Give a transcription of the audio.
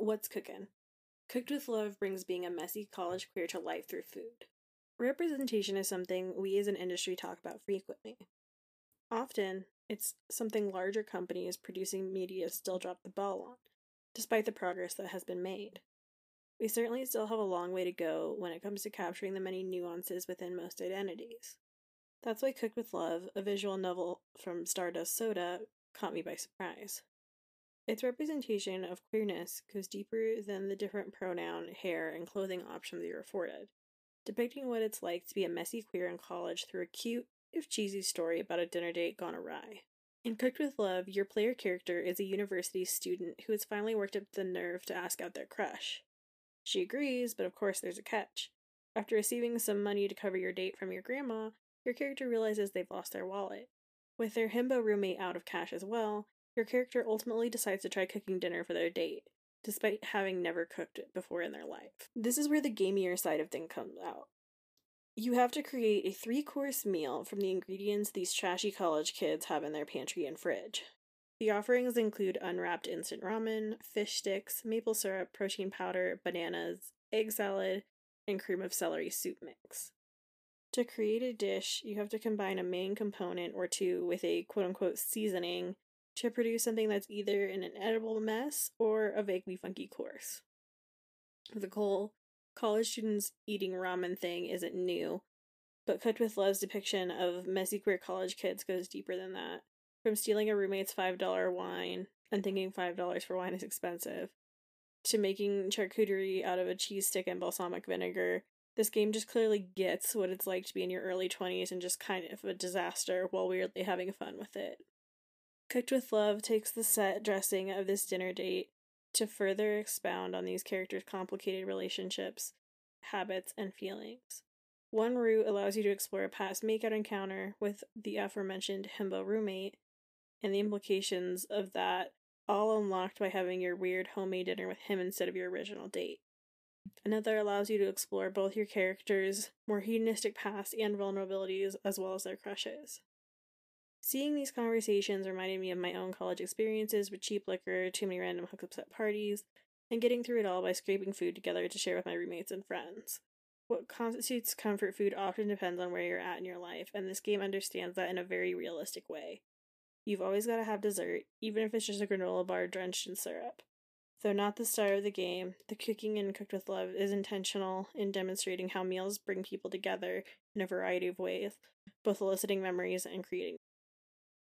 What's cooking? Cooked with Love brings being a messy college queer to life through food. Representation is something we as an industry talk about frequently. Often, it's something larger companies producing media still drop the ball on, despite the progress that has been made. We certainly still have a long way to go when it comes to capturing the many nuances within most identities. That's why Cooked with Love, a visual novel from Stardust Soda, caught me by surprise. Its representation of queerness goes deeper than the different pronoun, hair, and clothing options you're afforded, depicting what it's like to be a messy queer in college through a cute, if cheesy, story about a dinner date gone awry. In Cooked with Love, your player character is a university student who has finally worked up the nerve to ask out their crush. She agrees, but of course there's a catch. After receiving some money to cover your date from your grandma, your character realizes they've lost their wallet. With their himbo roommate out of cash as well, your character ultimately decides to try cooking dinner for their date, despite having never cooked it before in their life. This is where the gamier side of things comes out. You have to create a three course meal from the ingredients these trashy college kids have in their pantry and fridge. The offerings include unwrapped instant ramen, fish sticks, maple syrup, protein powder, bananas, egg salad, and cream of celery soup mix. To create a dish, you have to combine a main component or two with a quote unquote seasoning to produce something that's either an inedible mess or a vaguely funky course. The whole college students eating ramen thing isn't new, but Cooked with Love's depiction of messy queer college kids goes deeper than that. From stealing a roommate's $5 wine and thinking $5 for wine is expensive, to making charcuterie out of a cheese stick and balsamic vinegar, this game just clearly gets what it's like to be in your early 20s and just kind of a disaster while weirdly having fun with it. Cooked with Love takes the set dressing of this dinner date to further expound on these characters' complicated relationships, habits, and feelings. One route allows you to explore a past makeout encounter with the aforementioned himbo roommate and the implications of that, all unlocked by having your weird homemade dinner with him instead of your original date. Another allows you to explore both your characters' more hedonistic past and vulnerabilities, as well as their crushes. Seeing these conversations reminded me of my own college experiences with cheap liquor, too many random hookups at parties, and getting through it all by scraping food together to share with my roommates and friends. What constitutes comfort food often depends on where you're at in your life, and this game understands that in a very realistic way. You've always got to have dessert, even if it's just a granola bar drenched in syrup. Though not the star of the game, the cooking in Cooked with Love is intentional in demonstrating how meals bring people together in a variety of ways, both eliciting memories and creating